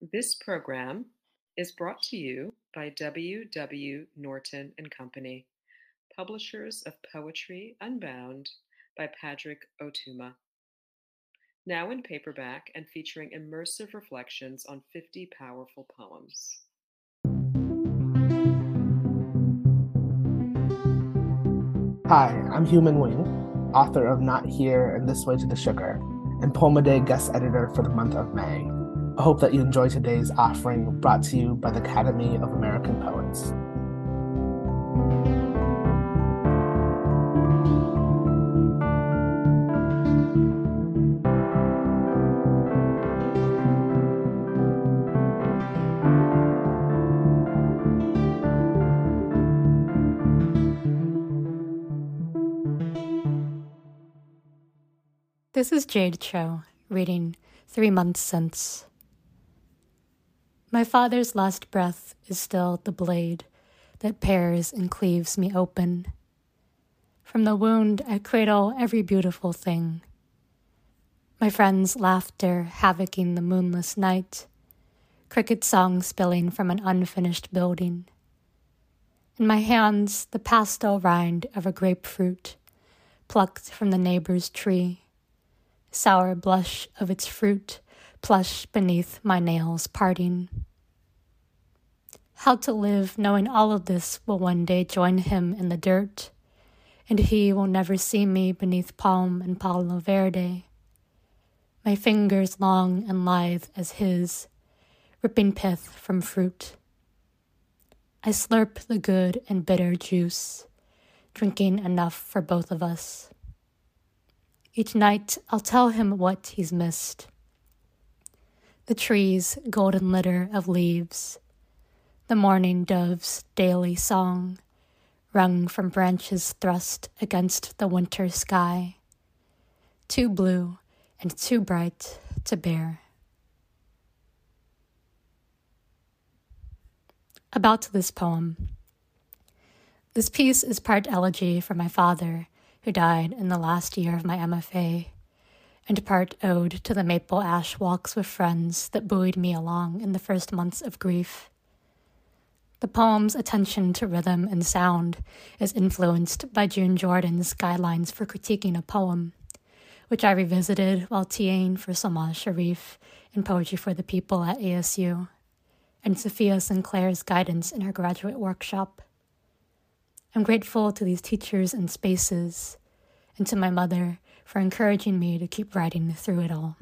This program is brought to you by W. W. Norton and Company, publishers of Poetry Unbound by Padraig Ó Tuama. Now in paperback and featuring immersive reflections on 50 powerful poems. Hi, I'm Hieu Minh Nguyen, author of Not Here and This Way to the Sugar, and Poem a Day guest editor for the month of May. I hope that you enjoy today's offering brought to you by the Academy of American Poets. This is Jade Cho reading Three Months Since. My father's last breath is still the blade that pares and cleaves me open. From the wound, I cradle every beautiful thing. My friend's laughter havocing the moonless night, cricket song spilling from an unfinished building. In my hands, the pastel rind of a grapefruit plucked from the neighbor's tree sour blush of its fruit, plush beneath my nails parting. How to live knowing all of this will one day join him in the dirt, and he will never see me beneath palm and palo verde. My fingers long and lithe as his, ripping pith from fruit. I slurp the good and bitter juice, drinking enough for both of us. Each night I'll tell him what he's missed. The tree's golden litter of leaves, the morning dove's daily song, wrung from branches thrust against the winter sky, too blue and too bright to bear. About this poem. This piece is part elegy for my father who died in the last year of my MFA, and part ode to the maple ash walks with friends that buoyed me along in the first months of grief. The poem's attention to rhythm and sound is influenced by June Jordan's guidelines for critiquing a poem, which I revisited while TAing for Solmaz Sharif in Poetry for the People at ASU, and Safiya Sinclair's guidance in her graduate workshop. I'm grateful to these teachers and spaces, and to my mother for encouraging me to keep writing through it all.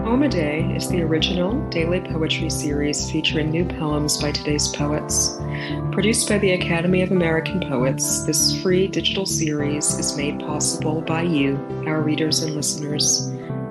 Poem a Day is the original daily poetry series featuring new poems by today's poets. Produced by the Academy of American Poets, this free digital series is made possible by you, our readers and listeners.